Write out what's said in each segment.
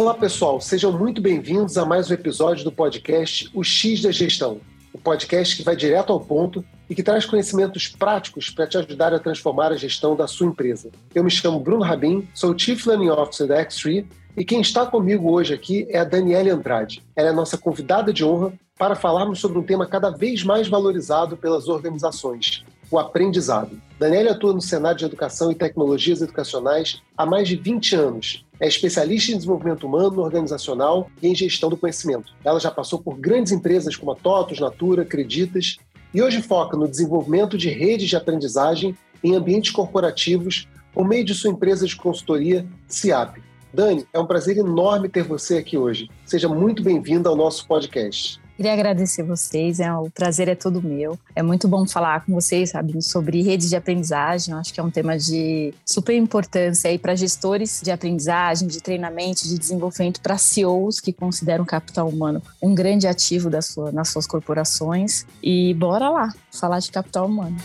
Olá, pessoal. Sejam muito bem-vindos a mais um episódio do podcast O X da Gestão. O podcast que vai direto ao ponto e que traz conhecimentos práticos para te ajudar a transformar a gestão da sua empresa. Eu me chamo Bruno Rabin, sou Chief Learning Officer da X3 e quem está comigo hoje aqui é a Daniela Andrade. Ela é nossa convidada de honra para falarmos sobre um tema cada vez mais valorizado pelas organizações, o aprendizado. Daniela atua no Senado de Educação e Tecnologias Educacionais há mais de 20 anos. É especialista em desenvolvimento humano, organizacional e em gestão do conhecimento. Ela já passou por grandes empresas como a TOTOS, Natura, Acreditas e hoje foca no desenvolvimento de redes de aprendizagem em ambientes corporativos por meio de sua empresa de consultoria, CIAP. Dani, é um prazer enorme ter você aqui hoje. Seja muito bem-vinda ao nosso podcast. Queria agradecer vocês, é, o prazer é todo meu. É muito bom falar com vocês, sabe, sobre redes de aprendizagem. Eu acho que é um tema de super importância aí para gestores de aprendizagem, de treinamento, de desenvolvimento, para CEOs que consideram o capital humano um grande ativo da sua, nas suas corporações. E bora lá falar de capital humano.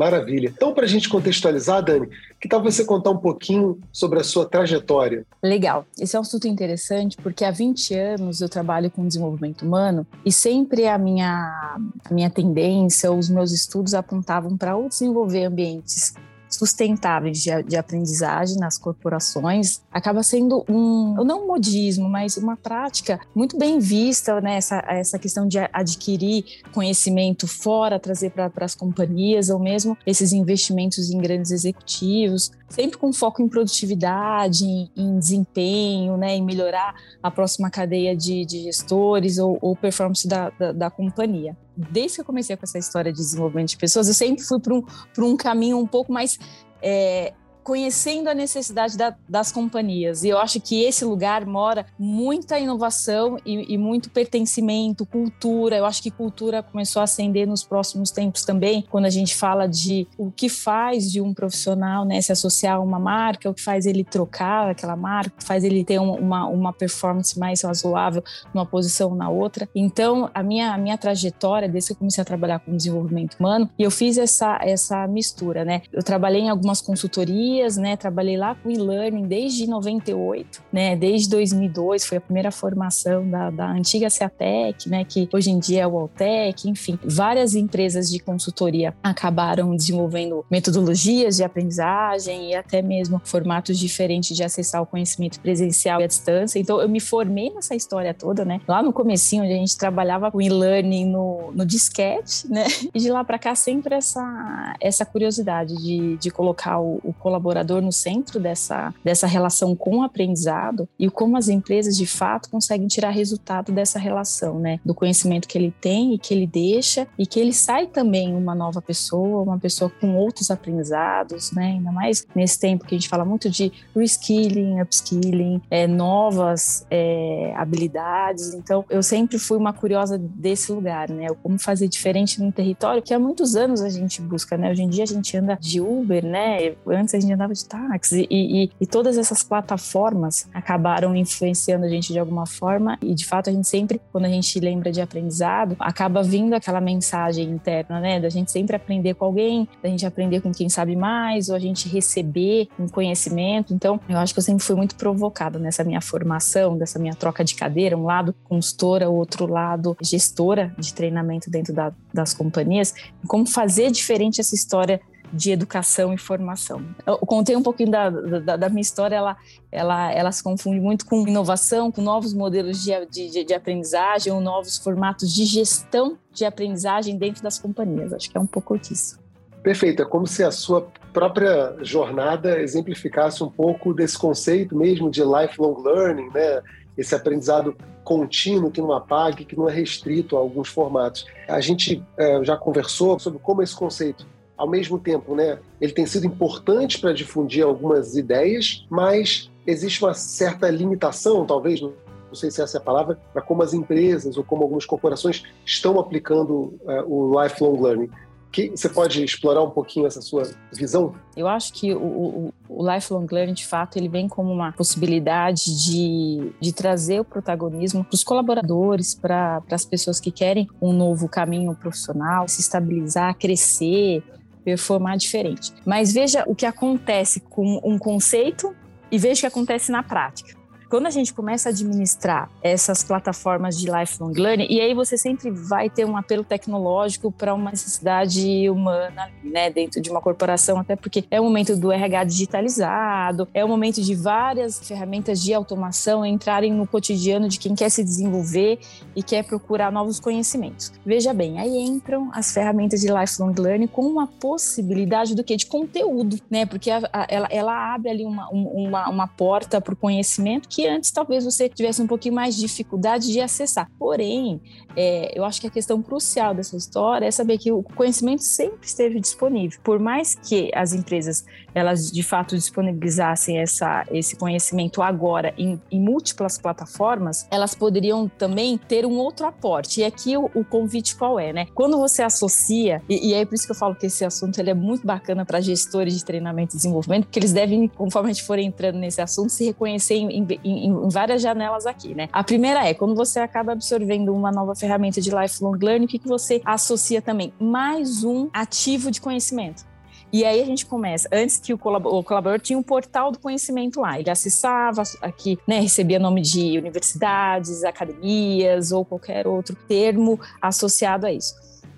Maravilha. Então, para a gente contextualizar, Dani, que tal você contar um pouquinho sobre a sua trajetória? Legal. Esse é um assunto interessante porque há 20 anos eu trabalho com desenvolvimento humano e sempre a minha, a minha tendência, os meus estudos apontavam para desenvolver ambientes sustentáveis de, de, aprendizagem nas corporações acaba sendo um, não um modismo, mas uma prática muito bem vista, né? Essa, essa questão de adquirir conhecimento fora, trazer para as companhias, ou mesmo esses investimentos em grandes executivos, sempre com foco em produtividade, em, em desempenho, né? Em melhorar a próxima cadeia de, de gestores ou, ou performance da, da, da companhia desde que eu comecei com essa história de desenvolvimento de pessoas, eu sempre fui para um, um caminho um pouco mais é, conhecendo a necessidade da, das companhias. E eu acho que esse lugar mora muita inovação e, e, muito pertencimento, cultura. Eu acho que cultura começou a ascender nos próximos tempos também, quando a gente fala de o que faz de um profissional né, se associar a uma marca, o que faz ele trocar aquela marca, o que faz ele ter uma, uma performance mais razoável numa posição ou na outra. Então, a minha, a minha trajetória, desde que eu comecei a trabalhar com desenvolvimento humano, e eu fiz essa, essa mistura, né? Eu trabalhei em algumas consultorias né? Trabalhei lá com e-learning desde 98, né? Desde 2002 foi a primeira formação da, da antiga Ceatec, né? Que hoje em dia é o Altec, enfim, várias empresas de consultoria acabaram desenvolvendo metodologias de aprendizagem e até mesmo formatos diferentes de acessar o conhecimento presencial e à distância. Então eu me formei nessa história toda, né? Lá no comecinho, onde a gente trabalhava com e-learning no, no disquete, né? E de lá para cá sempre essa essa curiosidade de, de colocar o, o colaborador colaborador no centro dessa, dessa relação com o aprendizado e como as empresas de fato conseguem tirar resultado dessa relação, né? Do conhecimento que ele tem e que ele deixa e que ele sai também uma nova pessoa, uma pessoa com outros aprendizados, né? Ainda mais nesse tempo que a gente fala muito de reskilling, upskilling, é, novas é, habilidades. Então, eu sempre fui uma curiosa desse lugar, né? Como fazer diferente num território que há muitos anos a gente busca, né? Hoje em dia a gente anda de Uber, né? Antes a gente andava de táxi. E, e, e, todas essas plataformas acabaram influenciando a gente de alguma forma. E de fato a gente sempre, quando a gente lembra de aprendizado, acaba vindo aquela mensagem interna, né, da gente sempre aprender com alguém, da gente aprender com quem sabe mais ou a gente receber um conhecimento. Então, eu acho que eu sempre fui muito provocada nessa minha formação, dessa minha troca de cadeira, um lado consultora, o outro lado gestora de treinamento dentro da, das companhias, como fazer diferente essa história de educação e formação. Eu contei um pouquinho da, da, da, minha história, ela, ela, ela se confunde muito com inovação, com novos modelos de, de, de aprendizagem ou novos formatos de gestão de aprendizagem dentro das companhias. Acho que é um pouco disso. Perfeito, é como se a sua própria jornada exemplificasse um pouco desse conceito mesmo de lifelong learning, né? esse aprendizado contínuo que não apague, que não é restrito a alguns formatos. A gente é, já conversou sobre como esse conceito ao mesmo tempo, né, ele tem sido importante para difundir algumas ideias, mas existe uma certa limitação, talvez, não sei se essa é a palavra, para como as empresas ou como algumas corporações estão aplicando uh, o lifelong learning. Que, você pode explorar um pouquinho essa sua visão? Eu acho que o, o, o lifelong learning, de fato, ele vem como uma possibilidade de, de trazer o protagonismo para os colaboradores, para as pessoas que querem um novo caminho profissional, se estabilizar, crescer, performar diferente. Mas veja o que acontece com um conceito e veja o que acontece na prática. Quando a gente começa a administrar essas plataformas de lifelong learning, e aí você sempre vai ter um apelo tecnológico para uma necessidade humana, né, dentro de uma corporação, até porque é o momento do RH digitalizado, é o momento de várias ferramentas de automação entrarem no cotidiano de quem quer se desenvolver e quer procurar novos conhecimentos. Veja bem, aí entram as ferramentas de lifelong learning com uma possibilidade do que de conteúdo, né? Porque a, a, ela, ela abre ali uma, uma, uma porta para o conhecimento que que antes talvez você tivesse um pouquinho mais de dificuldade de acessar. Porém, é, eu acho que a questão crucial dessa história é saber que o conhecimento sempre esteve disponível. Por mais que as empresas elas de fato disponibilizassem essa, esse conhecimento agora em, em múltiplas plataformas, elas poderiam também ter um outro aporte. E aqui o, o convite qual é, né? Quando você associa, e, e é por isso que eu falo que esse assunto ele é muito bacana para gestores de treinamento e desenvolvimento, porque eles devem, conforme a gente for entrando nesse assunto, se reconhecer em, em, em, várias janelas aqui, né? A primeira é quando você acaba absorvendo uma nova ferramenta de lifelong learning, o que, que você associa também? Mais um ativo de conhecimento. E aí a gente começa, antes que o colaborador, o colaborador tinha um portal do conhecimento lá, ele acessava aqui, né, recebia nome de universidades, academias ou qualquer outro termo associado a isso.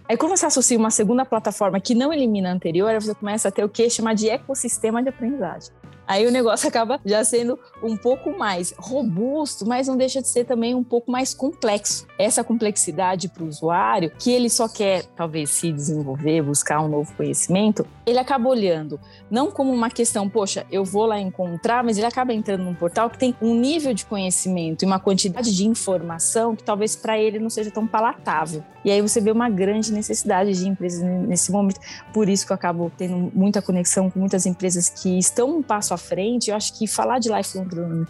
Aí quando você associa uma segunda plataforma que não elimina a anterior, você começa a ter o que chamar de ecossistema de aprendizagem. Aí o negócio acaba já sendo um pouco mais robusto, mas não deixa de ser também um pouco mais complexo. Essa complexidade para o usuário, que ele só quer talvez se desenvolver, buscar um novo conhecimento, ele acaba olhando não como uma questão, poxa, eu vou lá encontrar, mas ele acaba entrando num portal que tem um nível de conhecimento e uma quantidade de informação que talvez para ele não seja tão palatável. E aí você vê uma grande necessidade de empresas nesse momento. Por isso que eu acabo tendo muita conexão com muitas empresas que estão um passo à frente. Eu acho que falar de lifelong learning,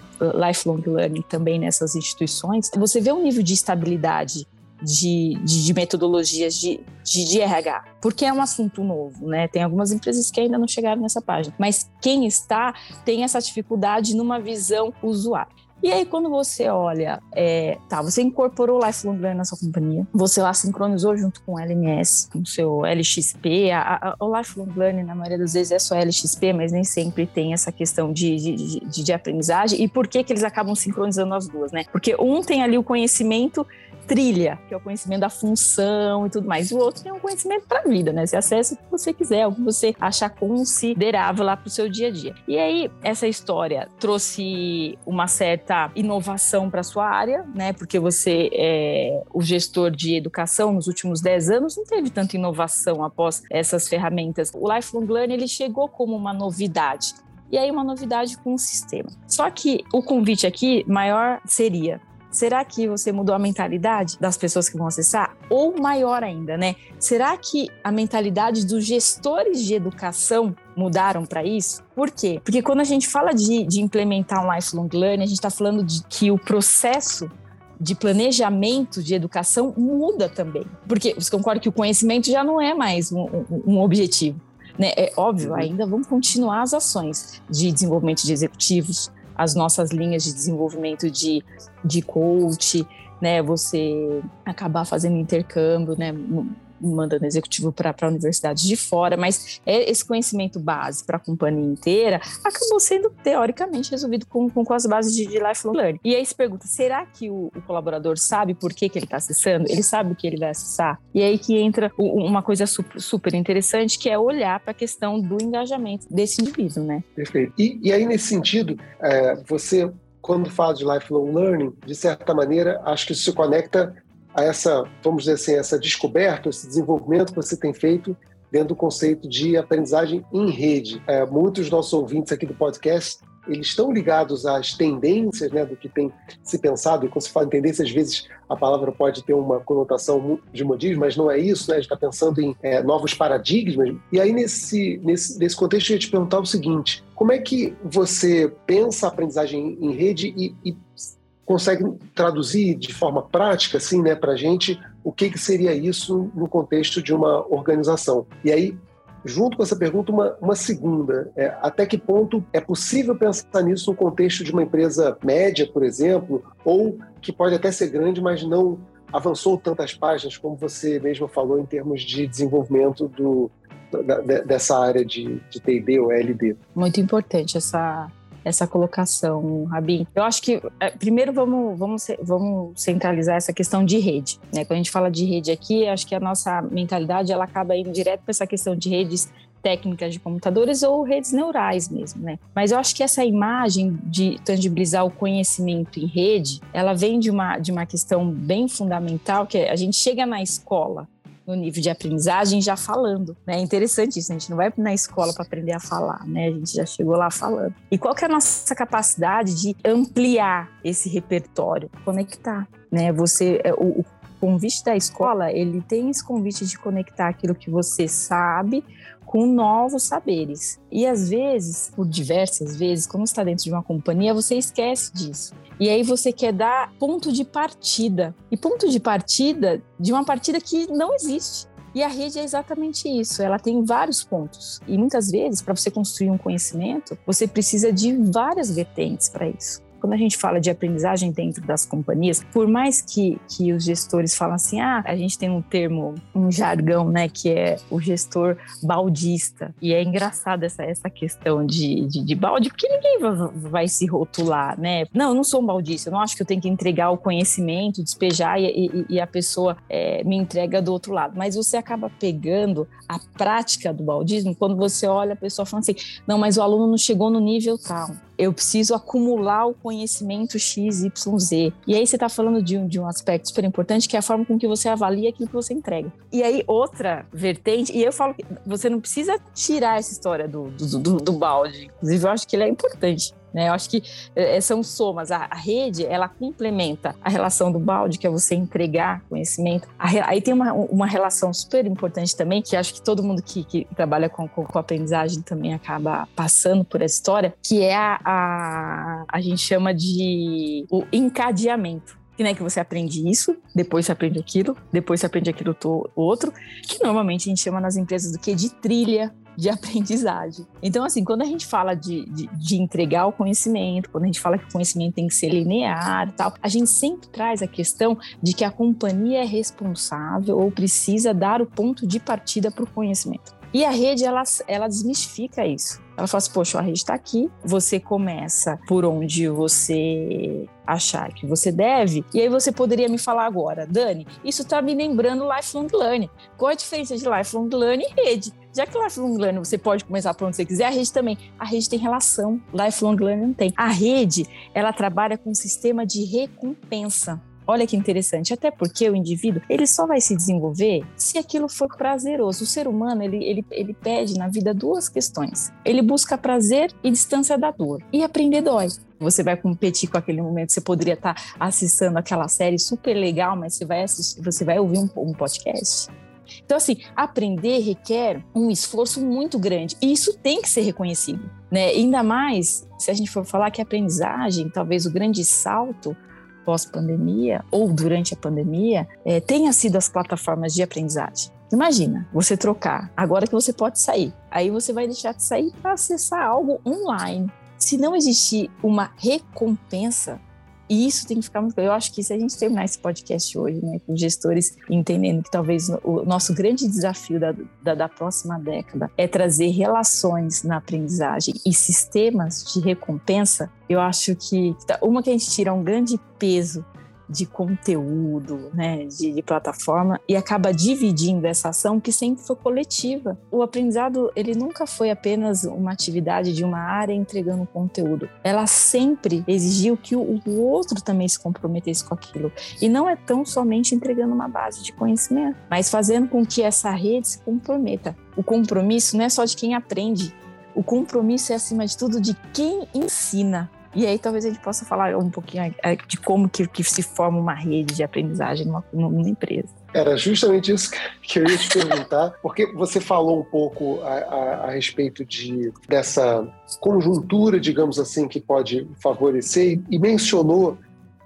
lifelong learning também nessas instituições, você vê um nível de estabilidade de, de, de, metodologias de, de, de, RH, porque é um assunto novo, né? Tem algumas empresas que ainda não chegaram nessa página, mas quem está tem essa dificuldade numa visão usuário. E aí, quando você olha, é, tá, você incorporou o Lifelong Learning na sua companhia, você lá sincronizou junto com o LMS, com o seu LXP, a, a, o Lifelong Learning, na maioria das vezes, é só LXP, mas nem sempre tem essa questão de, de, de, de aprendizagem. E por que, que eles acabam sincronizando as duas, né? Porque um tem ali o conhecimento trilha, que é o conhecimento da função e tudo mais. O outro é um conhecimento para a vida, né? Você acessa o que você quiser, o que você achar considerável lá para o seu dia a dia. E aí, essa história trouxe uma certa inovação para sua área, né? Porque você é o gestor de educação nos últimos 10 anos, não teve tanta inovação após essas ferramentas. O Lifelong Learning, ele chegou como uma novidade e aí uma novidade com o sistema. Só que o convite aqui maior seria Será que você mudou a mentalidade das pessoas que vão acessar? Ou maior ainda, né? Será que a mentalidade dos gestores de educação mudaram para isso? Por quê? Porque quando a gente fala de, de implementar um lifelong learning, a gente está falando de que o processo de planejamento de educação muda também. Porque você concorda que o conhecimento já não é mais um, um, um objetivo. Né? É óbvio, uhum. ainda vão continuar as ações de desenvolvimento de executivos, as nossas linhas de desenvolvimento de, de coach, né? Você acabar fazendo intercâmbio, né? Mandando executivo para universidades de fora, mas é esse conhecimento base para a companhia inteira acabou sendo teoricamente resolvido com, com, com as bases de, de lifelong learning. E aí se pergunta, será que o, o colaborador sabe por que, que ele está acessando? Ele sabe o que ele vai acessar? E aí que entra uma coisa super, super interessante, que é olhar para a questão do engajamento desse indivíduo, né? Perfeito. E, e aí, nesse sentido, é, você quando fala de lifelong learning, de certa maneira, acho que isso se conecta a essa, vamos dizer assim, essa descoberta, esse desenvolvimento que você tem feito dentro do conceito de aprendizagem em rede. É, muitos dos nossos ouvintes aqui do podcast eles estão ligados às tendências né, do que tem se pensado, e quando se fala em tendência, às vezes a palavra pode ter uma conotação de modismo, mas não é isso, né? a gente está pensando em é, novos paradigmas. E aí, nesse, nesse, nesse contexto, eu ia te perguntar o seguinte: como é que você pensa a aprendizagem em rede e, e consegue traduzir de forma prática, assim, né, para a gente, o que, que seria isso no contexto de uma organização? E aí, junto com essa pergunta, uma, uma segunda. É, até que ponto é possível pensar nisso no contexto de uma empresa média, por exemplo, ou que pode até ser grande, mas não avançou tantas páginas, como você mesmo falou, em termos de desenvolvimento do, da, dessa área de, de TD ou LD? Muito importante essa, essa colocação, Rabin. Eu acho que, é, primeiro, vamos, vamos, vamos centralizar essa questão de rede. Né? Quando a gente fala de rede aqui, acho que a nossa mentalidade ela acaba indo direto para essa questão de redes técnicas de computadores ou redes neurais mesmo, né? Mas eu acho que essa imagem de tangibilizar o conhecimento em rede, ela vem de uma, de uma questão bem fundamental, que é a gente chega na escola no nível de aprendizagem já falando. Né? É interessante isso, a gente não vai na escola para aprender a falar, né? A gente já chegou lá falando. E qual que é a nossa capacidade de ampliar esse repertório, conectar, né? Você, é, o, o convite da escola, ele tem esse convite de conectar aquilo que você sabe com novos saberes. E às vezes, por diversas vezes, quando está dentro de uma companhia, você esquece disso. E aí você quer dar ponto de partida. E ponto de partida de uma partida que não existe. E a rede é exatamente isso, ela tem vários pontos. E muitas vezes, para você construir um conhecimento, você precisa de várias vertentes para isso quando a gente fala de aprendizagem dentro das companhias, por mais que, que os gestores falam assim, ah, a gente tem um termo, um jargão, né, que é o gestor baldista. E é engraçado essa, essa questão de, de, de balde, porque ninguém vai, se rotular, né? Não, eu não sou um baldista, eu não acho que eu tenho que entregar o conhecimento, despejar e, e, e a pessoa é, me entrega do outro lado. Mas você acaba pegando a prática do baldismo quando você olha a pessoa falando assim, não, mas o aluno não chegou no nível tal eu preciso acumular o conhecimento X, Y, Z. E aí você está falando de um, de um aspecto super importante, que é a forma com que você avalia aquilo que você entrega. E aí, outra vertente, e eu falo que você não precisa tirar essa história do, do, do, do balde. Inclusive, eu acho que ele é importante. Né? Eu acho que é, são somas. A, a, rede, ela complementa a relação do balde, que é você entregar conhecimento. A, aí tem uma, uma relação super importante também, que acho que todo mundo que, que trabalha com, com, com, aprendizagem também acaba passando por essa história, que é a, a, a gente chama de o encadeamento que né, que você aprende isso, depois você aprende aquilo, depois você aprende aquilo outro, que normalmente a gente chama nas empresas do que de trilha de aprendizagem. Então, assim, quando a gente fala de, de, de, entregar o conhecimento, quando a gente fala que o conhecimento tem que ser linear e tal, a gente sempre traz a questão de que a companhia é responsável ou precisa dar o ponto de partida para o conhecimento. E a rede, ela, ela desmistifica isso. Ela fala assim, poxa, a rede está aqui, você começa por onde você achar que você deve, e aí você poderia me falar agora, Dani, isso está me lembrando lifelong learning. Qual a diferença de lifelong learning e rede? Já que lifelong learning você pode começar por onde você quiser, a rede também. A rede tem relação, lifelong learning não tem. A rede, ela trabalha com um sistema de recompensa. Olha que interessante, até porque o indivíduo ele só vai se desenvolver se aquilo for prazeroso. O ser humano ele, ele, ele pede na vida duas questões. Ele busca prazer e distância da dor. E aprender dói. Você vai competir com aquele momento. Você poderia estar assistindo aquela série super legal, mas você vai assistir, você vai ouvir um, um podcast. Então, assim, aprender requer um esforço muito grande. E isso tem que ser reconhecido. Né? Ainda mais se a gente for falar que a aprendizagem, talvez o grande salto pós-pandemia ou durante a pandemia é, tenha sido as plataformas de aprendizagem. Imagina você trocar, agora que você pode sair, aí você vai deixar de sair para acessar algo online. Se não existir uma recompensa e isso tem que ficar muito. Eu acho que se a gente terminar esse podcast hoje, né, com gestores entendendo que talvez o nosso grande desafio da, da, da próxima década é trazer relações na aprendizagem e sistemas de recompensa, eu acho que tá, uma que a gente tira um grande peso de conteúdo, né, de, de, plataforma e acaba dividindo essa ação que sempre foi coletiva. O aprendizado ele nunca foi apenas uma atividade de uma área entregando conteúdo. Ela sempre exigiu que o, o outro também se comprometesse com aquilo e não é tão somente entregando uma base de conhecimento, mas fazendo com que essa rede se comprometa. O compromisso não é só de quem aprende, o compromisso é acima de tudo de quem ensina. E aí talvez a gente possa falar um pouquinho é, de como que, que se forma uma rede de aprendizagem numa, numa empresa. Era justamente isso que eu ia te perguntar, porque você falou um pouco a, a, a, respeito de, dessa conjuntura, digamos assim, que pode favorecer e mencionou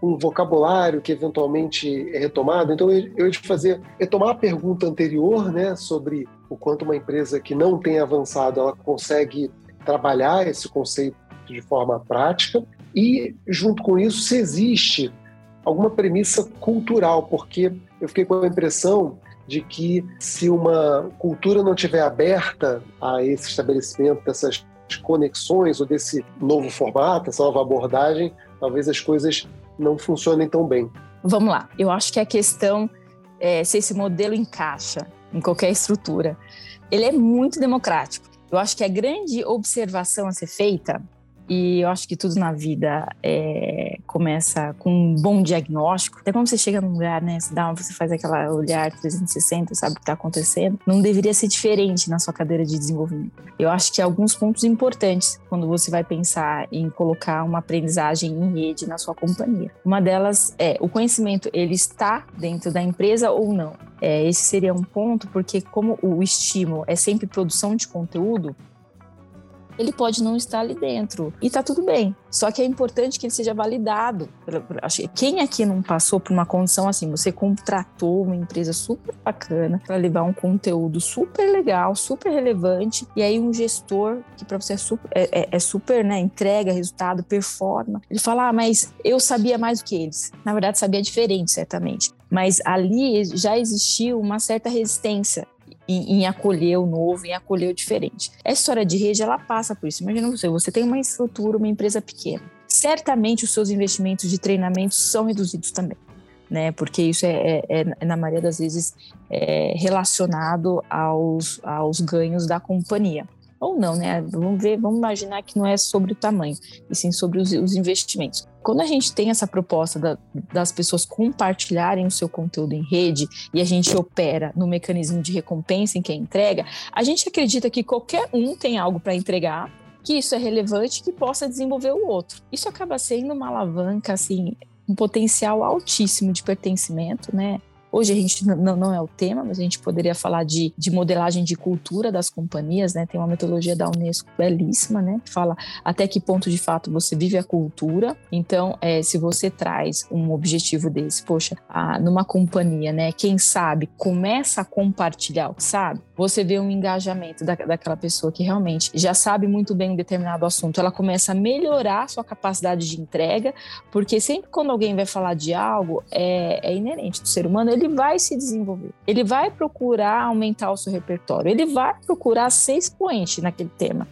um vocabulário que eventualmente é retomado. Então, eu ia te fazer retomar a pergunta anterior, né, sobre o quanto uma empresa que não tem avançado ela consegue trabalhar esse conceito de forma prática e, junto com isso, se existe alguma premissa cultural, porque eu fiquei com a impressão de que se uma cultura não estiver aberta a esse estabelecimento dessas conexões ou desse novo formato, essa nova abordagem, talvez as coisas não funcionem tão bem. Vamos lá. Eu acho que a questão é se esse modelo encaixa em qualquer estrutura. Ele é muito democrático. Eu acho que a grande observação a ser feita e eu acho que tudo na vida é, começa com um bom diagnóstico. Até quando você chega num lugar, né, você, dá, você faz aquela olhar 360, sabe o que está acontecendo, não deveria ser diferente na sua cadeira de desenvolvimento. Eu acho que alguns pontos importantes quando você vai pensar em colocar uma aprendizagem em rede na sua companhia. Uma delas é o conhecimento, ele está dentro da empresa ou não? É, esse seria um ponto, porque como o estímulo é sempre produção de conteúdo, ele pode não estar ali dentro. E tá tudo bem. Só que é importante que ele seja validado. Quem aqui não passou por uma condição assim? Você contratou uma empresa super bacana para levar um conteúdo super legal, super relevante, e aí um gestor que para você é super, é, é, é super, né? Entrega resultado, performa. Ele fala, ah, mas eu sabia mais do que eles. Na verdade, sabia diferente, certamente. Mas ali já existiu uma certa resistência em, em, acolher o novo, em acolher o diferente. Essa história de rede, ela passa por isso. Imagina você, você tem uma estrutura, uma empresa pequena. Certamente os seus investimentos de treinamento são reduzidos também. Né, porque isso é, é, é na maioria das vezes, é relacionado aos, aos ganhos da companhia ou não, né? Vamos ver, vamos imaginar que não é sobre o tamanho, e sim sobre os, os investimentos. Quando a gente tem essa proposta da, das pessoas compartilharem o seu conteúdo em rede e a gente opera no mecanismo de recompensa em quem entrega, a gente acredita que qualquer um tem algo para entregar, que isso é relevante, que possa desenvolver o outro. Isso acaba sendo uma alavanca, assim, um potencial altíssimo de pertencimento, né? Hoje a gente não, não é o tema, mas a gente poderia falar de, de modelagem de cultura das companhias, né? Tem uma metodologia da Unesco belíssima, né? Que fala até que ponto de fato você vive a cultura. Então, é, se você traz um objetivo desse, poxa, a, numa companhia, né? Quem sabe começa a compartilhar o que sabe, você vê um engajamento da, daquela pessoa que realmente já sabe muito bem um determinado assunto, ela começa a melhorar a sua capacidade de entrega, porque sempre quando alguém vai falar de algo, é, é inerente do ser humano, ele ele vai se desenvolver. Ele vai procurar aumentar o seu repertório. Ele vai procurar ser expoente naquele tema.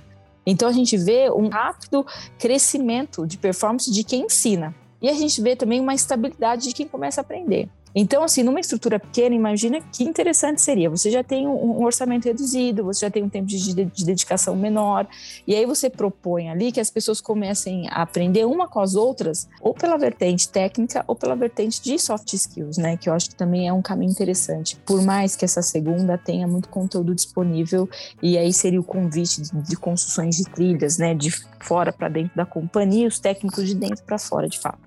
Então a gente vê um rápido crescimento de performance de quem ensina. E a gente vê também uma estabilidade de quem começa a aprender. Então, assim, numa estrutura pequena, imagina que interessante seria. Você já tem um, orçamento reduzido, você já tem um tempo de, de, de, dedicação menor, e aí você propõe ali que as pessoas comecem a aprender uma com as outras, ou pela vertente técnica, ou pela vertente de soft skills, né? Que eu acho que também é um caminho interessante. Por mais que essa segunda tenha muito conteúdo disponível, e aí seria o convite de, de construções de trilhas, né? De fora para dentro da companhia, os técnicos de dentro para fora, de fato.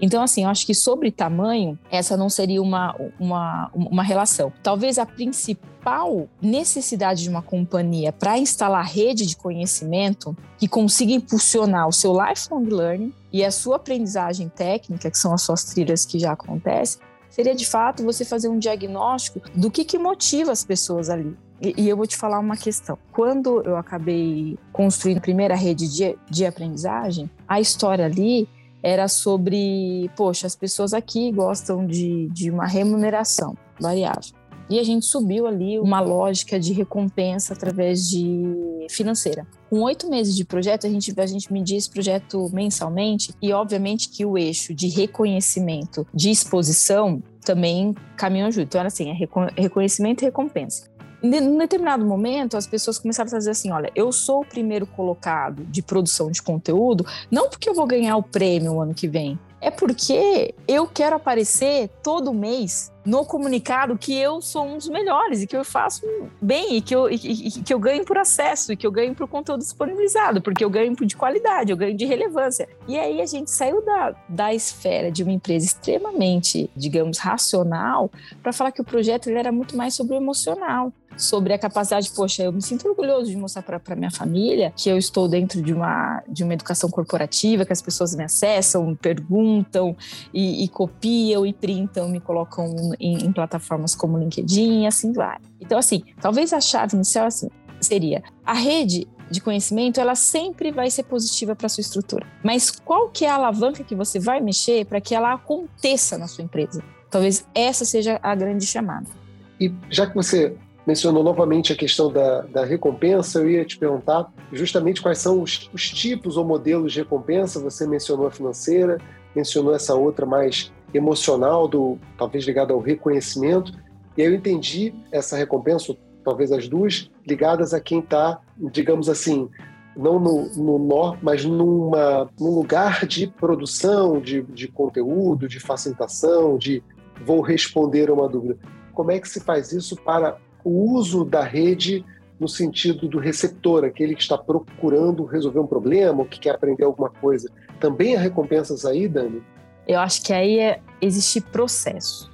Então, assim, eu acho que sobre tamanho, essa não seria uma, uma, uma relação. Talvez a principal necessidade de uma companhia para instalar rede de conhecimento que consiga impulsionar o seu lifelong learning e a sua aprendizagem técnica, que são as suas trilhas que já acontecem, seria de fato você fazer um diagnóstico do que, que motiva as pessoas ali. E, eu vou te falar uma questão. Quando eu acabei construindo a primeira rede de, de aprendizagem, a história ali era sobre, poxa, as pessoas aqui gostam de, de uma remuneração variável. E a gente subiu ali uma lógica de recompensa através de financeira. Com oito meses de projeto, a gente, a gente media esse projeto mensalmente e, obviamente, que o eixo de reconhecimento de exposição também caminhou junto. Então, era assim, é reconhecimento e recompensa. Em determinado momento, as pessoas começaram a dizer assim: olha, eu sou o primeiro colocado de produção de conteúdo, não porque eu vou ganhar o prêmio ano que vem, é porque eu quero aparecer todo mês no comunicado que eu sou um dos melhores e que eu faço bem e que eu, e, e, que eu ganho por acesso e que eu ganho por conteúdo disponibilizado, porque eu ganho de qualidade, eu ganho de relevância. E aí a gente saiu da, da esfera de uma empresa extremamente, digamos, racional para falar que o projeto ele era muito mais sobre o emocional sobre a capacidade, poxa, eu me sinto orgulhoso de mostrar para minha família que eu estou dentro de uma, de uma educação corporativa, que as pessoas me acessam, me perguntam e, e copiam e printam, me colocam em, em plataformas como LinkedIn e assim vai. Então, assim, talvez a chave inicial assim, seria a rede de conhecimento, ela sempre vai ser positiva para sua estrutura. Mas qual que é a alavanca que você vai mexer para que ela aconteça na sua empresa? Talvez essa seja a grande chamada. E já que você mencionou novamente a questão da, da recompensa, eu ia te perguntar justamente quais são os, os tipos ou modelos de recompensa. Você mencionou a financeira, mencionou essa outra mais emocional, do talvez ligada ao reconhecimento. E aí eu entendi essa recompensa, talvez as duas, ligadas a quem está, digamos assim, não no, no nó, mas numa, num lugar de produção de, de conteúdo, de facilitação, de vou responder a uma dúvida. Como é que se faz isso para o uso da rede no sentido do receptor, aquele que está procurando resolver um problema ou que quer aprender alguma coisa? Também há recompensas aí, Dani? Eu acho que aí é, existe processo.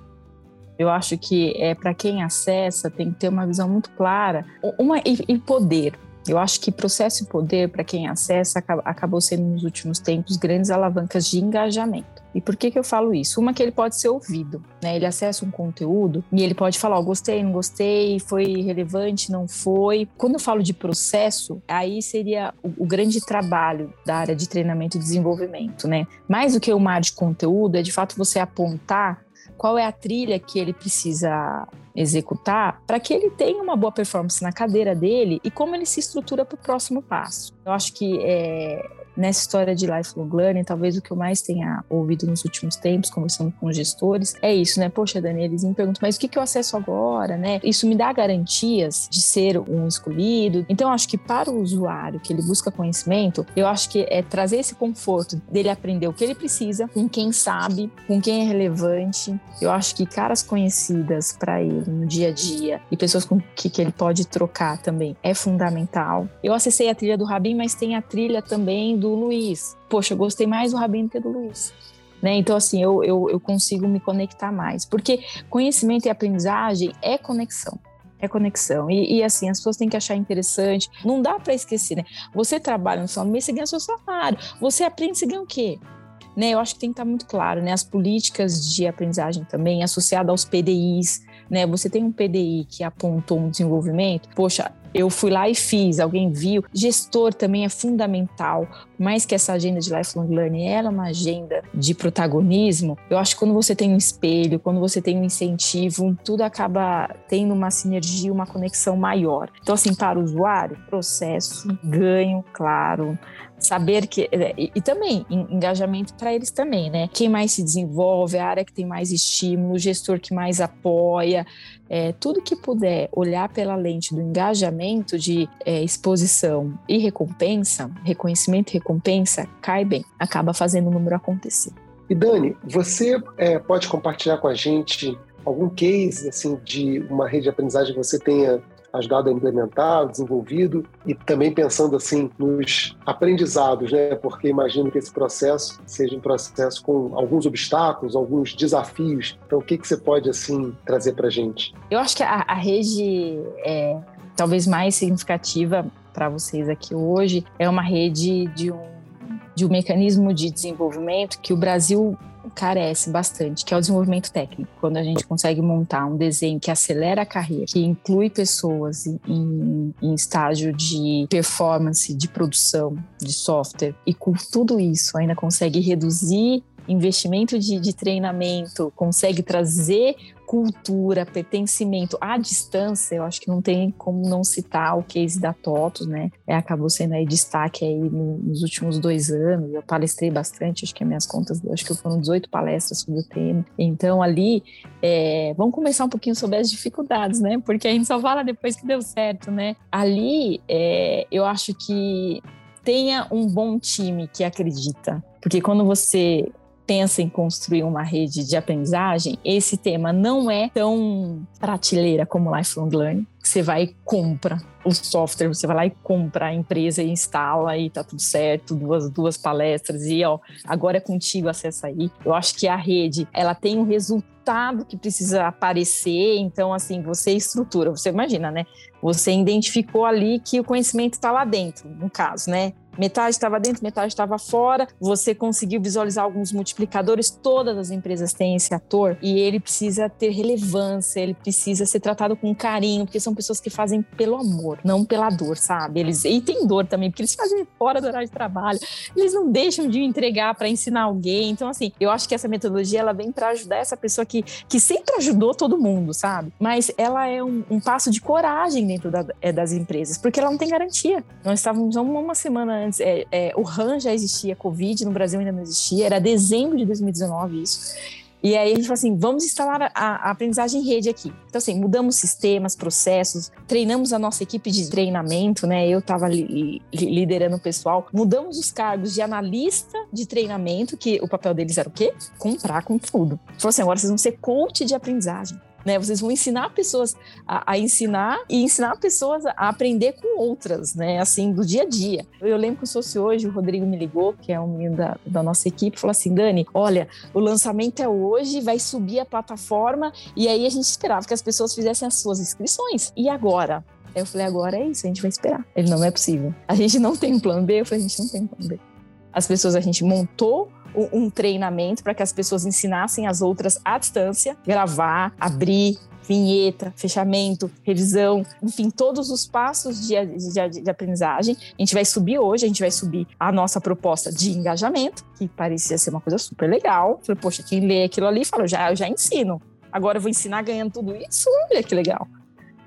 Eu acho que é para quem acessa tem que ter uma visão muito clara, uma e, e poder. Eu acho que processo e poder para quem acessa acabou sendo nos últimos tempos grandes alavancas de engajamento. E por que, que eu falo isso? Uma que ele pode ser ouvido, né? Ele acessa um conteúdo e ele pode falar, oh, gostei, não gostei, foi relevante, não foi. Quando eu falo de processo, aí seria o, o grande trabalho da área de treinamento e desenvolvimento, né? Mais do que o mar de conteúdo, é de fato você apontar qual é a trilha que ele precisa executar para que ele tenha uma boa performance na cadeira dele e como ele se estrutura para o próximo passo. Eu acho que é, nessa história de lifelong learning, talvez o que eu mais tenha ouvido nos últimos tempos, conversando com gestores, é isso, né? Poxa, Dani, eles me perguntam, mas o que, que eu acesso agora, né? Isso me dá garantias de ser um escolhido. Então, acho que para o usuário que ele busca conhecimento, eu acho que é trazer esse conforto dele aprender o que ele precisa, com quem sabe, com quem é relevante. Eu acho que caras conhecidas para ele no dia a dia e pessoas com que, que ele pode trocar também é fundamental. Eu acessei a trilha do Rabin, mas tem a trilha também do do Luiz. Poxa, eu gostei mais do Rabino que do Luiz. Né? Então, assim, eu, eu, eu consigo me conectar mais. Porque conhecimento e aprendizagem é conexão. É conexão. E, e, assim, as pessoas têm que achar interessante. Não dá para esquecer, né? Você trabalha no seu mês, você ganha seu salário. Você aprende, você ganha o quê? Né, eu acho que tem que estar muito claro, né? As políticas de aprendizagem também, associadas aos PDIs, né? Você tem um PDI que apontou um desenvolvimento, poxa, eu fui lá e fiz, alguém viu. Gestor também é fundamental, mais que essa agenda de lifelong learning, ela é uma agenda de protagonismo. Eu acho que quando você tem um espelho, quando você tem um incentivo, tudo acaba tendo uma sinergia, uma conexão maior. Então, assim, para o usuário, processo, ganho, claro, saber que e, e também engajamento para eles também, né? Quem mais se desenvolve, a área que tem mais estímulo, o gestor que mais apoia, é, tudo que puder olhar pela lente do engajamento, de é, exposição e recompensa, reconhecimento e recompensa, cai bem, acaba fazendo o número acontecer. E Dani, você é, pode compartilhar com a gente algum case assim de uma rede de aprendizagem que você tenha ajudado a implementar, desenvolvido e também pensando assim nos aprendizados, né? Porque imagino que esse processo seja um processo com alguns obstáculos, alguns desafios. Então, o que que você pode assim trazer para gente? Eu acho que a, a rede é talvez mais significativa para vocês aqui hoje é uma rede de um de um mecanismo de desenvolvimento que o Brasil carece bastante, que é o desenvolvimento técnico. Quando a gente consegue montar um desenho que acelera a carreira, que inclui pessoas em, em estágio de performance, de produção, de software, e com tudo isso ainda consegue reduzir investimento de, de treinamento, consegue trazer cultura, pertencimento à distância, eu acho que não tem como não citar o case da TOTOS, né? É, acabou sendo aí destaque aí nos últimos dois anos. Eu palestrei bastante, acho que as minhas contas, acho que foram 18 palestras sobre o tema. Então, ali, é, vamos conversar um pouquinho sobre as dificuldades, né? Porque a gente só fala depois que deu certo, né? Ali, é, eu acho que tenha um bom time que acredita. Porque quando você pensa em construir uma rede de aprendizagem, esse tema não é tão prateleira como Lifelong Learning. Você vai e compra o software, você vai lá e compra a empresa e instala e tá tudo certo, duas, duas palestras e ó, agora é contigo, acessa aí. Eu acho que a rede, ela tem um resultado que precisa aparecer, então assim, você estrutura, você imagina, né? Você identificou ali que o conhecimento está lá dentro, no caso, né? Metade estava dentro, metade estava fora. Você conseguiu visualizar alguns multiplicadores. Todas as empresas têm esse ator e ele precisa ter relevância, ele precisa ser tratado com carinho, porque são pessoas que fazem pelo amor, não pela dor, sabe? Eles e tem dor também, porque eles fazem fora do horário de trabalho. Eles não deixam de entregar para ensinar alguém. Então, assim, eu acho que essa metodologia ela vem para ajudar essa pessoa que, que sempre ajudou todo mundo, sabe? Mas ela é um, um passo de coragem dentro da, é, das empresas, porque ela não tem garantia. Nós estávamos uma, uma semana antes, é, é, o RAN já existia, Covid no Brasil ainda não existia, era dezembro de 2019 isso. E aí a gente falou assim, vamos instalar a, a, aprendizagem em rede aqui. Então assim, mudamos sistemas, processos, treinamos a nossa equipe de treinamento, né? Eu estava li, li, liderando o pessoal, mudamos os cargos de analista de treinamento, que o papel deles era o quê? Comprar conteúdo. Falou assim, agora vocês vão ser coach de aprendizagem né? Vocês vão ensinar pessoas a, a, ensinar e ensinar pessoas a aprender com outras, né? Assim, do dia a dia. Eu lembro que fosse hoje, o Rodrigo me ligou, que é um menino da, da nossa equipe, falou assim: Dani, olha, o lançamento é hoje, vai subir a plataforma, e aí a gente esperava que as pessoas fizessem as suas inscrições. E agora? Eu falei, agora é isso, a gente vai esperar. Ele não é possível. A gente não tem um plano B. Eu falei, a gente não tem um plano B. As pessoas, a gente montou um, treinamento para que as pessoas ensinassem as outras à distância, gravar, abrir, vinheta, fechamento, revisão, enfim, todos os passos de, de, de, aprendizagem. A gente vai subir hoje, a gente vai subir a nossa proposta de engajamento, que parecia ser uma coisa super legal. Falei, poxa, quem lê aquilo ali fala, já, eu já ensino. Agora eu vou ensinar ganhando tudo isso, olha que legal.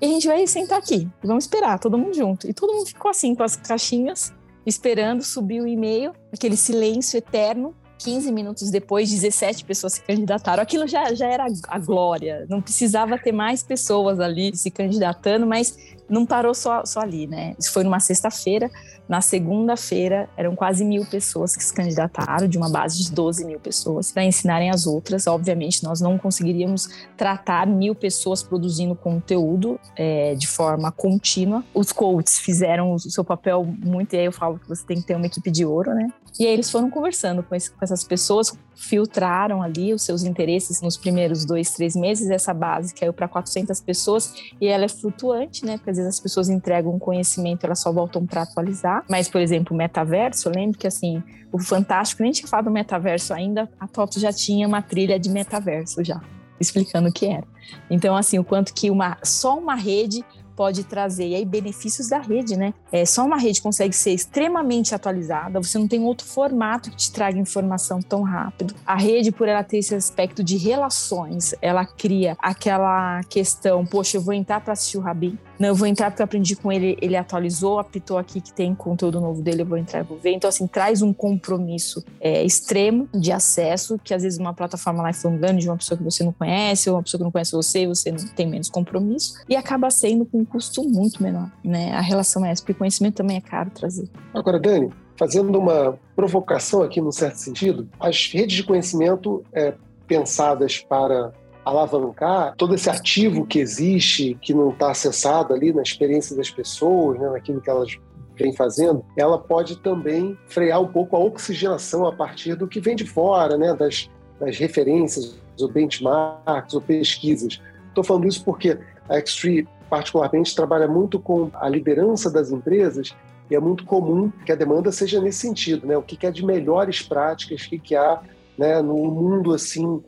E a gente vai sentar aqui, vamos esperar, todo mundo junto. E todo mundo ficou assim, com as caixinhas, esperando subir o e-mail, aquele silêncio eterno. 15 minutos depois, 17 pessoas se candidataram. Aquilo já, já era a glória, não precisava ter mais pessoas ali se candidatando, mas não parou só, só ali, né? Isso foi numa sexta-feira. Na segunda-feira, eram quase mil pessoas que se candidataram, de uma base de 12 mil pessoas, para ensinarem as outras. Obviamente, nós não conseguiríamos tratar mil pessoas produzindo conteúdo é, de forma contínua. Os coaches fizeram o seu papel muito, e aí eu falo que você tem que ter uma equipe de ouro, né? E aí eles foram conversando com, esse, com essas pessoas, filtraram ali os seus interesses nos primeiros dois, três meses. Essa base caiu para 400 pessoas e ela é flutuante, né? Porque às vezes as pessoas entregam conhecimento, elas só voltam para atualizar. Mas, por exemplo, o metaverso, eu lembro que assim, o Fantástico nem tinha falado do metaverso ainda, a TOTO já tinha uma trilha de metaverso já, explicando o que era. Então, assim, o quanto que uma, só uma rede pode trazer. E aí, benefícios da rede, né? É, só uma rede consegue ser extremamente atualizada, você não tem outro formato que te traga informação tão rápido. A rede, por ela ter esse aspecto de relações, ela cria aquela questão: poxa, eu vou entrar para assistir o Rabin, não, eu vou entrar porque eu aprendi com ele, ele atualizou, apitou aqui que tem conteúdo novo dele, eu vou entrar e vou ver. Então, assim, traz um compromisso é, extremo de acesso, que às vezes uma plataforma lá é de uma pessoa que você não conhece, ou uma pessoa que não conhece você, você não tem menos compromisso, e acaba sendo com um custo muito menor, né? A relação é essa, porque conhecimento também é caro trazer. Agora, Dani, fazendo uma provocação aqui, num certo sentido, as redes de conhecimento é, pensadas para alavancar todo esse ativo que existe, que não está acessado ali na experiência das pessoas, né, naquilo que elas vêm fazendo, ela pode também frear um pouco a oxigenação a partir do que vem de fora, né, das, das referências, ou benchmarks, ou pesquisas. Estou falando isso porque a X3, particularmente, trabalha muito com a liderança das empresas e é muito comum que a demanda seja nesse sentido, né? O que é de melhores práticas, o que há né, no mundo assim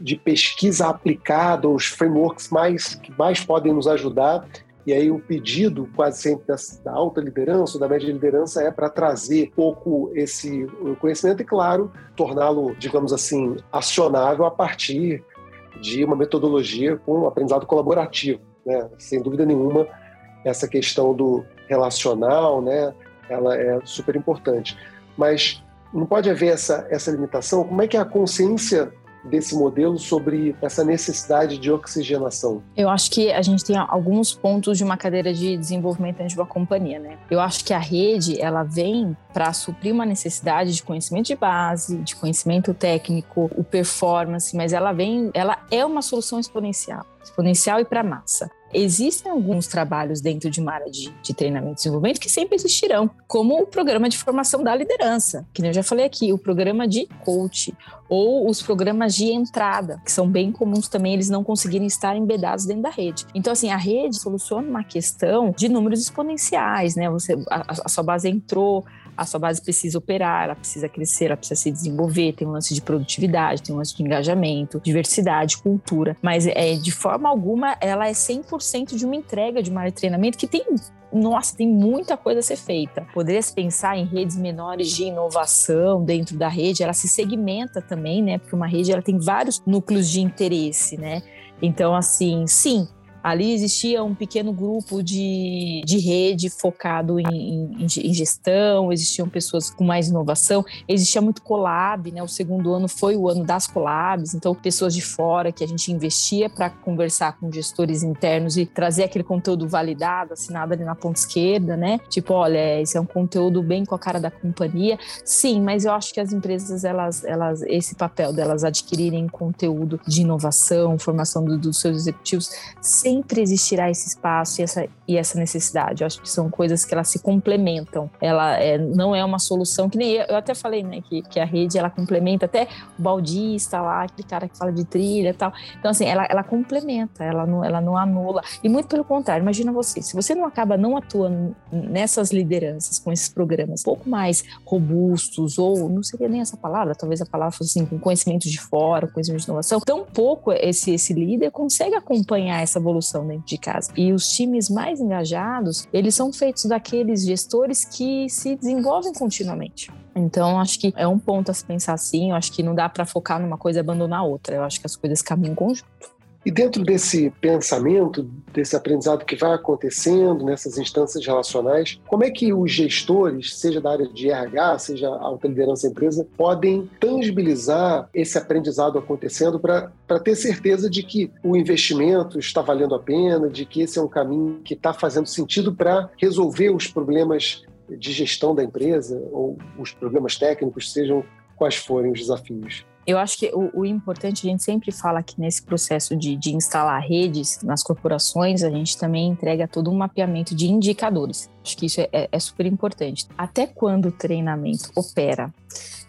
de pesquisa aplicada, os frameworks mais, que mais podem nos ajudar. E aí o pedido, quase sempre da, alta liderança, da média liderança, é para trazer pouco esse conhecimento e, claro, torná-lo, digamos assim, acionável a partir de uma metodologia com aprendizado colaborativo. Né? Sem dúvida nenhuma, essa questão do relacional, né, ela é super importante. Mas não pode haver essa, essa limitação. Como é que a consciência desse modelo sobre essa necessidade de oxigenação? Eu acho que a gente tem alguns pontos de uma cadeira de desenvolvimento dentro de uma companhia, né? Eu acho que a rede, ela vem para suprir uma necessidade de conhecimento de base, de conhecimento técnico, o performance, mas ela vem, ela é uma solução exponencial, exponencial e para massa. Existem alguns trabalhos dentro de uma área de, de, treinamento e desenvolvimento que sempre existirão, como o programa de formação da liderança, que eu já falei aqui, o programa de coach, ou os programas de entrada, que são bem comuns também, eles não conseguirem estar embedados dentro da rede. Então, assim, a rede soluciona uma questão de números exponenciais, né? Você, a, a sua base entrou, a sua base precisa operar, ela precisa crescer, ela precisa se desenvolver, tem um lance de produtividade, tem um lance de engajamento, diversidade, cultura, mas é, de forma alguma ela é 100% de uma entrega de uma área de treinamento que tem nossa, tem muita coisa a ser feita. Poderia se pensar em redes menores de inovação dentro da rede, ela se segmenta também, né? Porque uma rede ela tem vários núcleos de interesse, né? Então, assim, sim, Ali existia um pequeno grupo de, de rede focado em, em, em, gestão, existiam pessoas com mais inovação, existia muito collab, né? O segundo ano foi o ano das collabs, então pessoas de fora que a gente investia para conversar com gestores internos e trazer aquele conteúdo validado, assinado ali na ponta esquerda, né? Tipo, olha, esse é um conteúdo bem com a cara da companhia. Sim, mas eu acho que as empresas, elas, elas esse papel delas adquirirem conteúdo de inovação, formação do, dos seus executivos, sempre existirá esse espaço e essa, e essa necessidade. Eu acho que são coisas que elas se complementam. Ela é, não é uma solução que nem eu, até falei, né, que, que a rede ela complementa até o baldista lá, aquele cara que fala de trilha e tal. Então assim, ela, ela complementa, ela não, ela não anula. E muito pelo contrário, imagina você, se você não acaba não atuando nessas lideranças com esses programas um pouco mais robustos ou não seria nem essa palavra, talvez a palavra fosse assim, com conhecimento de fora, conhecimento de inovação, tão pouco esse esse líder consegue acompanhar essa evolução dentro de casa. E os times mais engajados, eles são feitos daqueles gestores que se desenvolvem continuamente. Então, acho que é um ponto a se pensar assim. Eu acho que não dá para focar numa coisa e abandonar a outra. Eu acho que as coisas caminham em conjunto. E dentro desse pensamento, desse aprendizado que vai acontecendo nessas instâncias relacionais, como é que os gestores, seja da área de RH, seja a alta liderança da empresa, podem tangibilizar esse aprendizado acontecendo para ter certeza de que o investimento está valendo a pena, de que esse é um caminho que está fazendo sentido para resolver os problemas de gestão da empresa ou os problemas técnicos, sejam quais forem os desafios? Eu acho que o, o, importante, a gente sempre fala que nesse processo de, de instalar redes nas corporações, a gente também entrega todo um mapeamento de indicadores. Acho que isso é, é, é super importante. Até quando o treinamento opera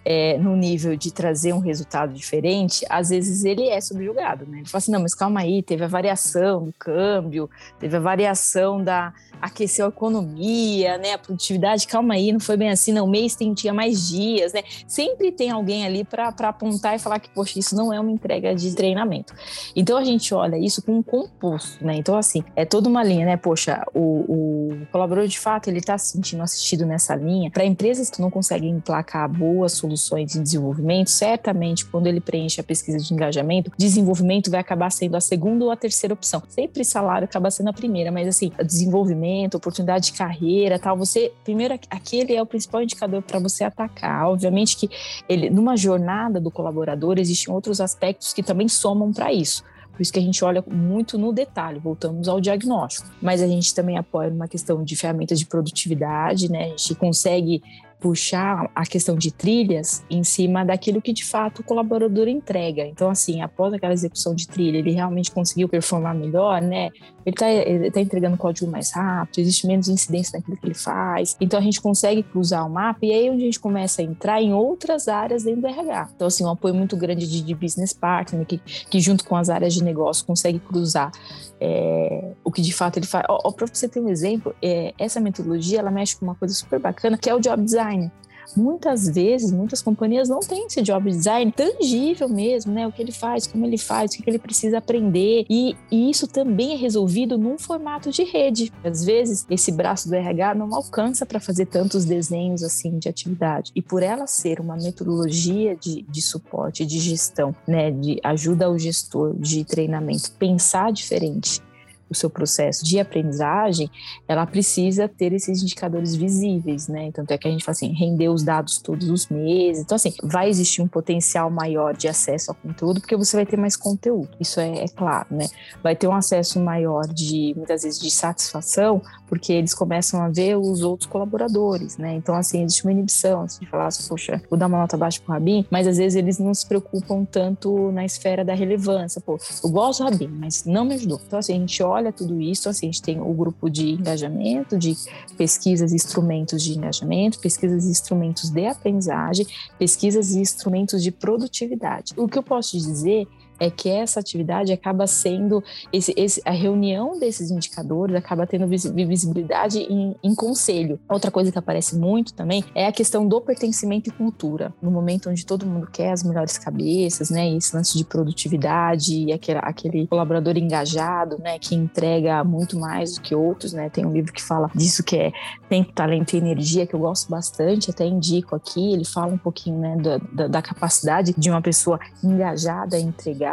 é, no nível de trazer um resultado diferente, às vezes ele é subjugado, né? Ele fala assim, não, mas calma aí, teve a variação do câmbio, teve a variação da, aqueceu a economia, né? A produtividade, calma aí, não foi bem assim, não. O mês tem, tinha mais dias, né? Sempre tem alguém ali para apontar e falar que, poxa, isso não é uma entrega de treinamento. Então a gente olha isso com um composto, né? Então, assim, é toda uma linha, né? Poxa, o, o colaborador de fato ele está se sentindo assistido nessa linha. Para empresas que não conseguem emplacar boas soluções de desenvolvimento, certamente quando ele preenche a pesquisa de engajamento, desenvolvimento vai acabar sendo a segunda ou a terceira opção. Sempre salário acaba sendo a primeira, mas assim, desenvolvimento oportunidade de carreira, tal, você primeiro aquele é o principal indicador para você atacar. Obviamente que ele numa jornada do colaborador existem outros aspectos que também somam para isso. Por isso que a gente olha muito no detalhe, voltamos ao diagnóstico. Mas a gente também apoia uma questão de ferramentas de produtividade, né? A gente consegue puxar a questão de trilhas em cima daquilo que de fato o colaborador entrega. Então, assim, após aquela execução de trilha, ele realmente conseguiu performar melhor, né? Ele está tá entregando código mais rápido, existe menos incidência naquilo que ele faz. Então, a gente consegue cruzar o mapa e aí é onde a gente começa a entrar em outras áreas dentro do RH. Então, assim, um apoio muito grande de, de business partner, que, que junto com as áreas de negócio consegue cruzar é, o que de fato ele faz. Para você ter um exemplo, é, essa metodologia ela mexe com uma coisa super bacana que é o job design. Muitas vezes, muitas companhias não têm esse job design tangível mesmo, né? O que ele faz, como ele faz, o que ele precisa aprender. E, e isso também é resolvido num formato de rede. Às vezes, esse braço do RH não alcança para fazer tantos desenhos assim de atividade. E por ela ser uma metodologia de, de suporte, de gestão, né? De ajuda ao gestor, de treinamento, pensar diferente o seu processo de aprendizagem, ela precisa ter esses indicadores visíveis, né? Tanto é que a gente fala assim, render os dados todos os meses. Então, assim, vai existir um potencial maior de acesso ao conteúdo, porque você vai ter mais conteúdo. Isso é, é claro, né? Vai ter um acesso maior de, muitas vezes, de satisfação, porque eles começam a ver os outros colaboradores, né? Então, assim, existe uma inibição assim, de falar assim, poxa, vou dar uma nota baixa pro Rabin, mas às vezes eles não se preocupam tanto na esfera da relevância. Pô, eu gosto do Rabin, mas não me ajudou. Então, assim, a gente olha tudo isso, assim, a gente tem o grupo de engajamento, de pesquisas e instrumentos de engajamento, pesquisas e instrumentos de aprendizagem, pesquisas e instrumentos de produtividade. O que eu posso dizer é que essa atividade acaba sendo esse, esse, a reunião desses indicadores acaba tendo visibilidade em, em, conselho. Outra coisa que aparece muito também é a questão do pertencimento e cultura. No momento onde todo mundo quer as melhores cabeças, né? Esse lance de produtividade e aquele, aquele colaborador engajado, né? Que entrega muito mais do que outros, né? Tem um livro que fala disso que é Tempo, Talento e Energia, que eu gosto bastante, até indico aqui. Ele fala um pouquinho, né? Da, da, da capacidade de uma pessoa engajada a entregar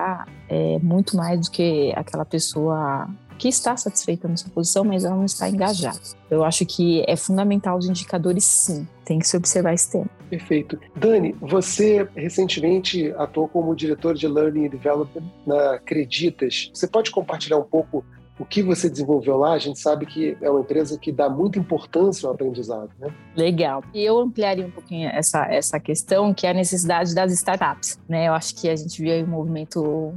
é, muito mais do que aquela pessoa que está satisfeita na sua posição, mas ela não está engajada. Eu acho que é fundamental os indicadores, sim. Tem que se observar esse tema. Perfeito. Dani, você recentemente atuou como diretor de Learning and Development na Acreditas. Você pode compartilhar um pouco o que você desenvolveu lá, a gente sabe que é uma empresa que dá muita importância ao aprendizado, né? Legal. E eu ampliaria um pouquinho essa, essa questão, que é a necessidade das startups, né? Eu acho que a gente viu um movimento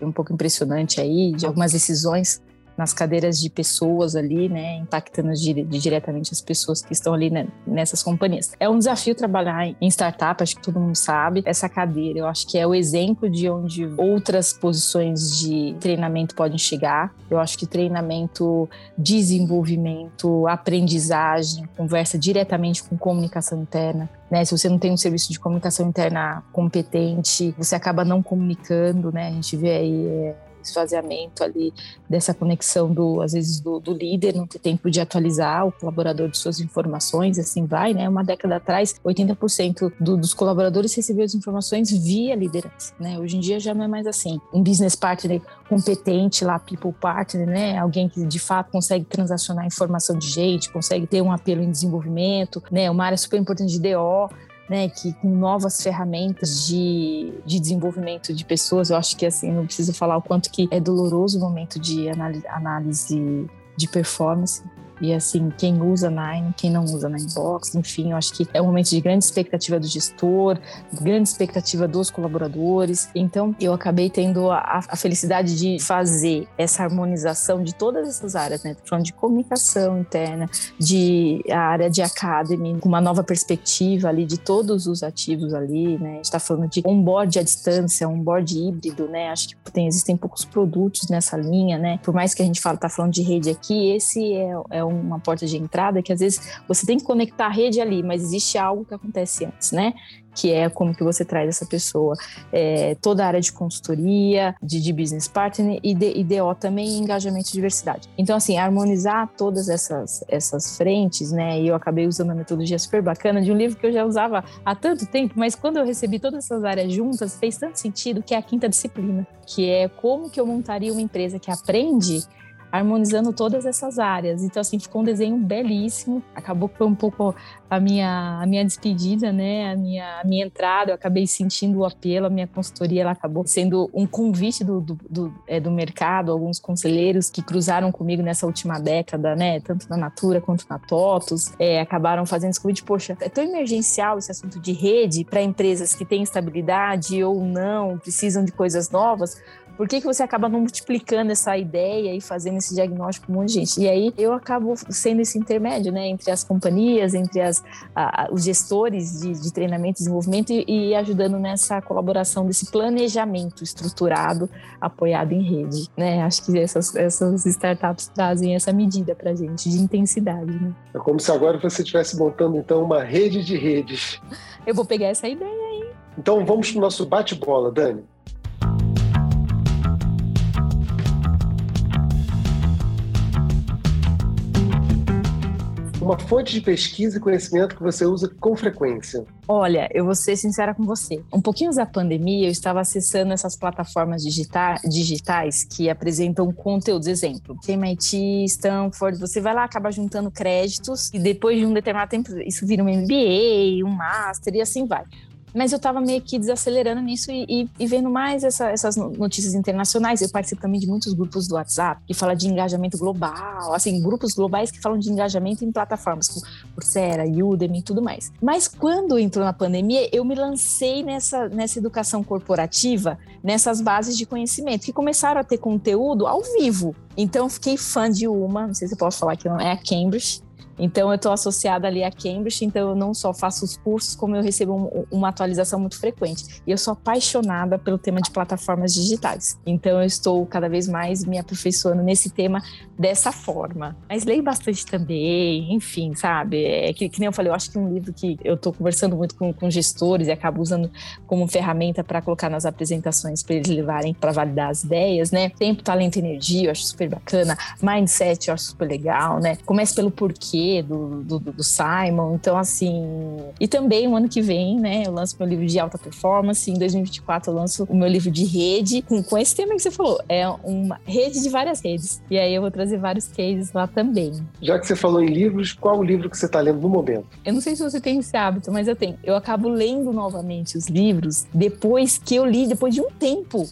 um pouco impressionante aí, de algumas decisões nas cadeiras de pessoas ali, né, impactando diretamente as pessoas que estão ali né, nessas companhias. É um desafio trabalhar em startup, acho que todo mundo sabe. Essa cadeira, eu acho que é o exemplo de onde outras posições de treinamento podem chegar. Eu acho que treinamento, desenvolvimento, aprendizagem, conversa diretamente com comunicação interna. Né? Se você não tem um serviço de comunicação interna competente, você acaba não comunicando, né? A gente vê aí é, esvaziamento ali dessa conexão do, às vezes, do, do, líder, não ter tempo de atualizar o colaborador de suas informações, assim vai, né? Uma década atrás, 80% do, dos colaboradores recebiam as informações via liderança, né? Hoje em dia já não é mais assim. Um business partner competente lá, people partner, né? Alguém que de fato consegue transacionar informação de gente, consegue ter um apelo em desenvolvimento, né? Uma área super importante de DO, né, que com novas ferramentas de, de desenvolvimento de pessoas, eu acho que assim, não preciso falar o quanto que é doloroso o momento de análise, análise de performance, e assim, quem usa Nine, quem não usa Nine Box, enfim, eu acho que é um momento de grande expectativa do gestor, grande expectativa dos colaboradores. Então, eu acabei tendo a, a felicidade de fazer essa harmonização de todas essas áreas, né? Falando de comunicação interna, de a área de academy, com uma nova perspectiva ali de todos os ativos ali, né? A gente está falando de onboard à distância, onboard híbrido, né? Acho que tem, existem poucos produtos nessa linha, né? Por mais que a gente fale, tá falando de rede aqui, esse é, é uma porta de entrada que às vezes você tem que conectar a rede ali, mas existe algo que acontece antes, né? que é como que você traz essa pessoa. É, toda a área de consultoria, de, de business partner e de, IDO também engajamento e diversidade. Então, assim, harmonizar todas essas, essas frentes, né? E eu acabei usando uma metodologia super bacana de um livro que eu já usava há tanto tempo, mas quando eu recebi todas essas áreas juntas, fez tanto sentido que é a quinta disciplina, que é como que eu montaria uma empresa que aprende harmonizando todas essas áreas. Então, assim, ficou um desenho belíssimo. Acabou que foi um pouco a minha, a minha despedida, né? A minha, a minha entrada. Eu acabei sentindo o apelo. A minha consultoria ela acabou sendo um convite do, do, do, é, do mercado. Alguns conselheiros que cruzaram comigo nessa última década, né? Tanto na Natura quanto na TOTUS, é, acabaram fazendo esse convite. Poxa, é tão emergencial esse assunto de rede para empresas que têm estabilidade ou não, precisam de coisas novas por que, que você acaba não multiplicando essa ideia e fazendo esse diagnóstico com um monte de gente? E aí eu acabo sendo esse intermédio, né, entre as companhias, entre as, a, os gestores de, de, treinamento e desenvolvimento e, e, ajudando nessa colaboração desse planejamento estruturado, apoiado em rede, né? Acho que essas, essas startups trazem essa medida para gente de intensidade, né? É como se agora você estivesse montando então uma rede de redes. Eu vou pegar essa ideia aí. Então vamos para o nosso bate-bola, Dani. Uma fonte de pesquisa e conhecimento que você usa com frequência. Olha, eu vou ser sincera com você. Um pouquinho da pandemia, eu estava acessando essas plataformas digita digitais que apresentam conteúdos. Exemplo, MIT, Stanford, você vai lá, acaba juntando créditos e depois de um determinado tempo, isso vira um MBA, um Master e assim vai. Mas eu estava meio que desacelerando nisso e, e, e vendo mais essa, essas notícias internacionais. Eu participo também de muitos grupos do WhatsApp que fala de engajamento global, assim, grupos globais que falam de engajamento em plataformas como Coursera, Udemy e tudo mais. Mas quando entrou na pandemia, eu me lancei nessa, nessa educação corporativa, nessas bases de conhecimento, que começaram a ter conteúdo ao vivo. Então, fiquei fã de uma, não sei se eu posso falar que não é a Cambridge, então, eu estou associada ali a Cambridge, então eu não só faço os cursos, como eu recebo um, uma atualização muito frequente. E eu sou apaixonada pelo tema de plataformas digitais. Então, eu estou cada vez mais me aperfeiçoando nesse tema dessa forma. Mas leio bastante também, enfim, sabe? É que, que nem eu falei, eu acho que um livro que eu estou conversando muito com, com gestores e acabo usando como ferramenta para colocar nas apresentações para eles levarem para validar as ideias, né? Tempo, talento, energia, eu acho super bacana. Mindset, eu acho super legal, né? Comece pelo porquê do, do, do, Simon. Então, assim. E também, o ano que vem, né, eu lanço meu livro de alta performance. Em 2024, eu lanço o meu livro de rede, com, com esse tema que você falou. É uma rede de várias redes. E aí eu vou trazer vários cases lá também. Já que você falou em livros, qual o livro que você está lendo no momento? Eu não sei se você tem esse hábito, mas eu tenho. Eu acabo lendo novamente os livros depois que eu li, depois de um tempo.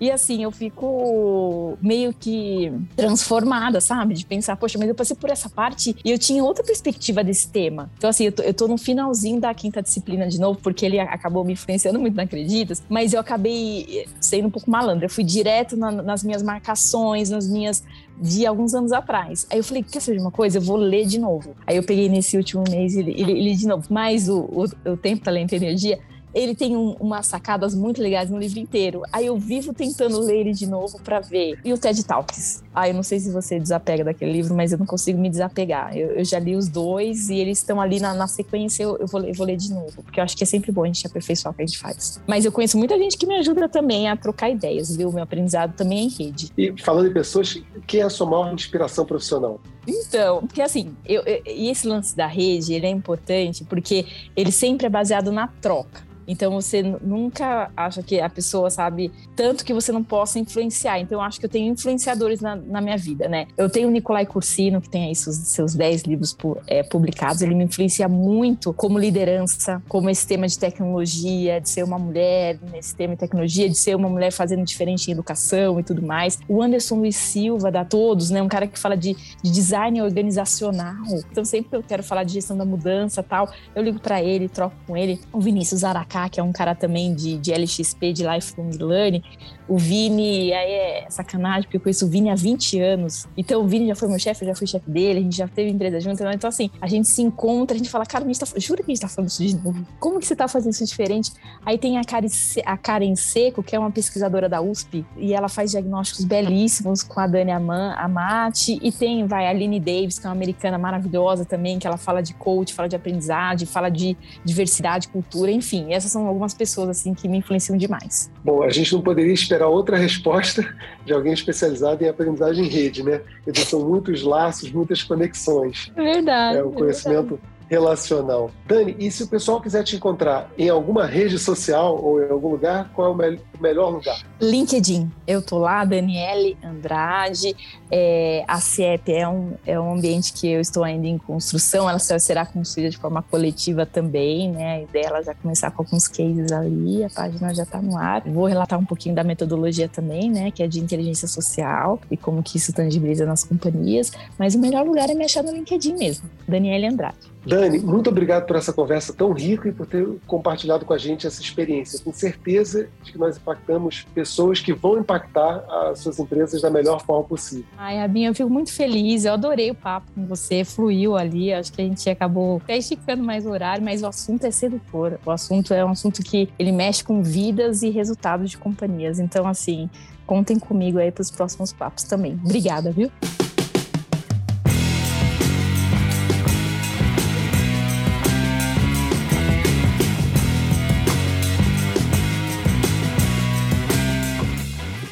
E assim, eu fico meio que transformada, sabe? De pensar, poxa, mas eu passei por essa parte e eu tinha outra perspectiva desse tema. Então, assim, eu tô, eu tô no finalzinho da quinta disciplina de novo, porque ele acabou me influenciando muito, não acreditas? Mas eu acabei sendo um pouco malandra. Eu fui direto na, nas minhas marcações, nas minhas de alguns anos atrás. Aí eu falei, quer saber de uma coisa? Eu vou ler de novo. Aí eu peguei nesse último mês e li, li, li de novo. Mas o, o, o Tempo, Talento e Energia ele tem um, umas sacadas muito legais no livro inteiro. Aí eu vivo tentando ler ele de novo para ver. E o TED Talks. Ah, eu não sei se você desapega daquele livro, mas eu não consigo me desapegar. Eu, eu já li os dois e eles estão ali na, na sequência. Eu, eu, vou, eu vou ler de novo, porque eu acho que é sempre bom a gente aperfeiçoar o que a gente faz. Mas eu conheço muita gente que me ajuda também a trocar ideias, viu? Meu aprendizado também é em rede. E falando em pessoas, quem é a sua maior inspiração profissional? Então, porque assim, eu, eu, esse lance da rede, ele é importante porque ele sempre é baseado na troca. Então você nunca acha que a pessoa sabe tanto que você não possa influenciar. Então eu acho que eu tenho influenciadores na, na minha vida, né? Eu tenho o Nicolai Cursino, que tem aí seus, seus 10 livros é, publicados. Ele me influencia muito como liderança, como esse tema de tecnologia, de ser uma mulher nesse tema de tecnologia, de ser uma mulher fazendo diferente em educação e tudo mais. O Anderson Luiz Silva, da Todos, né? Um cara que fala de, de design organizacional. Então sempre que eu quero falar de gestão da mudança tal, eu ligo para ele, troco com ele. O Vinícius Aracá que é um cara também de, de LXP, de Lifelong Learning, o Vini, aí é sacanagem, porque eu conheço o Vini há 20 anos. Então o Vini já foi meu chefe, eu já fui chefe dele, a gente já teve empresa junto. Então, assim, a gente se encontra, a gente fala, cara, a gente tá, jura que a gente tá falando isso de novo? Como que você tá fazendo isso diferente? Aí tem a Karen, a Karen Seco, que é uma pesquisadora da USP, e ela faz diagnósticos belíssimos com a Dani Amati. E tem, vai, a Aline Davis, que é uma americana maravilhosa também, que ela fala de coach, fala de aprendizagem, fala de diversidade, cultura, enfim. Essas são algumas pessoas, assim, que me influenciam demais. Bom, a gente não poderia esperar outra resposta de alguém especializado em aprendizagem em rede, né? Eles são muitos laços, muitas conexões. É verdade. É o conhecimento. É relacional. Dani, e se o pessoal quiser te encontrar em alguma rede social ou em algum lugar, qual é o, me melhor lugar? LinkedIn. Eu tô lá, Daniele Andrade. É, a CIEP é um, é um ambiente que eu estou ainda em construção, ela será construída de forma coletiva também, né? A ideia é já começar com alguns cases ali, a página já está no ar. Vou relatar um pouquinho da metodologia também, né? Que é de inteligência social e como que isso tangibiliza nas companhias. Mas o melhor lugar é me achar no LinkedIn mesmo, Daniele Andrade. Dani, muito obrigado por essa conversa tão rica e por ter compartilhado com a gente essa experiência. Com certeza de que nós impactamos pessoas que vão impactar as suas empresas da melhor forma possível. Ai, Abinha, eu fico muito feliz. Eu adorei o papo com você, fluiu ali. Acho que a gente acabou até esticando mais o horário, mas o assunto é sedutor. O assunto é um assunto que ele mexe com vidas e resultados de companhias. Então, assim, contem comigo aí para os próximos papos também. Obrigada, viu?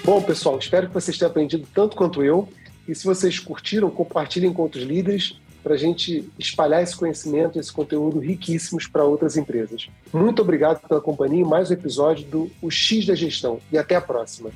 Bom, pessoal, espero que vocês tenham aprendido tanto quanto eu. E se vocês curtiram, compartilhem com outros líderes. para a gente espalhar esse conhecimento, esse conteúdo riquíssimos para outras empresas. Muito obrigado pela companhia em mais um episódio do O X da Gestão e até a próxima.